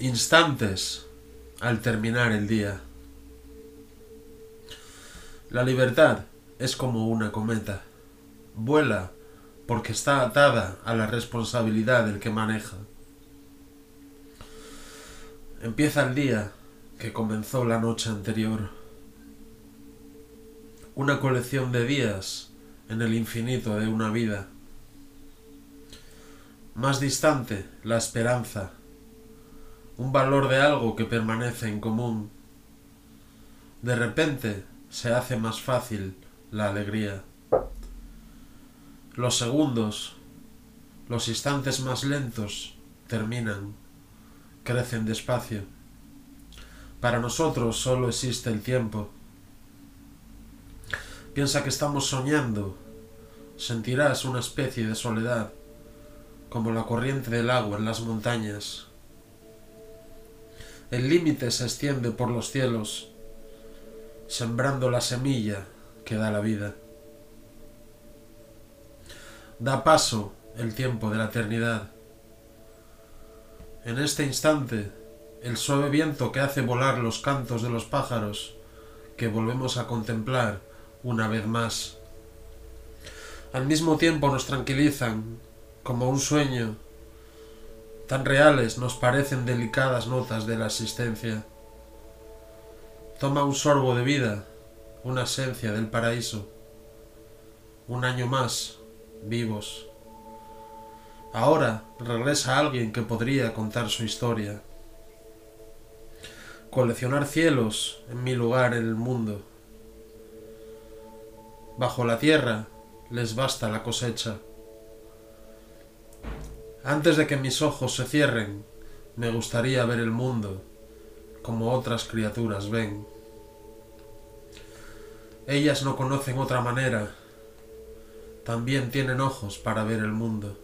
instantes al terminar el día. La libertad es como una cometa. Vuela porque está atada a la responsabilidad del que maneja. Empieza el día que comenzó la noche anterior. Una colección de días en el infinito de una vida. Más distante, la esperanza un valor de algo que permanece en común. De repente se hace más fácil la alegría. Los segundos, los instantes más lentos, terminan, crecen despacio. Para nosotros solo existe el tiempo. Piensa que estamos soñando, sentirás una especie de soledad, como la corriente del agua en las montañas el límite se extiende por los cielos, sembrando la semilla que da la vida. Da paso el tiempo de la eternidad. En este instante, el suave viento que hace volar los cantos de los pájaros que volvemos a contemplar una vez más. Al mismo tiempo nos tranquilizan, como un sueño tan reales nos parecen delicadas notas de la existencia. Toma un sorbo de vida, una esencia del paraíso. Un año más, vivos. Ahora regresa alguien que podría contar su historia. Coleccionar cielos en mi lugar en el mundo. Bajo la tierra les basta la cosecha. Antes de que mis ojos se cierren, me gustaría ver el mundo como otras criaturas ven. Ellas no conocen otra manera, también tienen ojos para ver el mundo.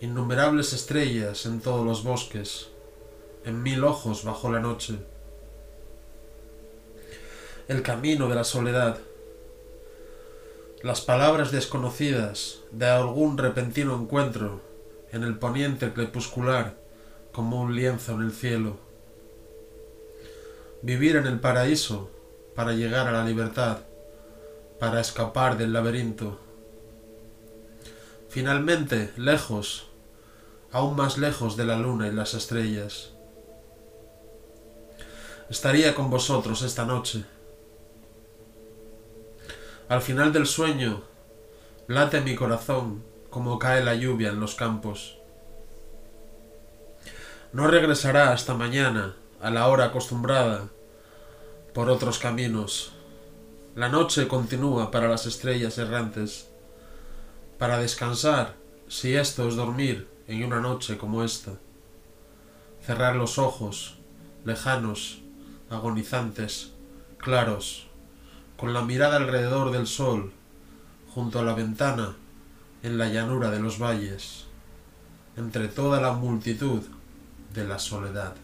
Innumerables estrellas en todos los bosques, en mil ojos bajo la noche. El camino de la soledad las palabras desconocidas de algún repentino encuentro en el poniente crepuscular como un lienzo en el cielo. Vivir en el paraíso para llegar a la libertad, para escapar del laberinto. Finalmente, lejos, aún más lejos de la luna y las estrellas. Estaría con vosotros esta noche al final del sueño late mi corazón como cae la lluvia en los campos. No regresará hasta mañana, a la hora acostumbrada, por otros caminos. La noche continúa para las estrellas errantes, para descansar, si esto es dormir en una noche como esta. Cerrar los ojos, lejanos, agonizantes, claros, con la mirada alrededor del sol, junto a la ventana, en la llanura de los valles, entre toda la multitud de la soledad.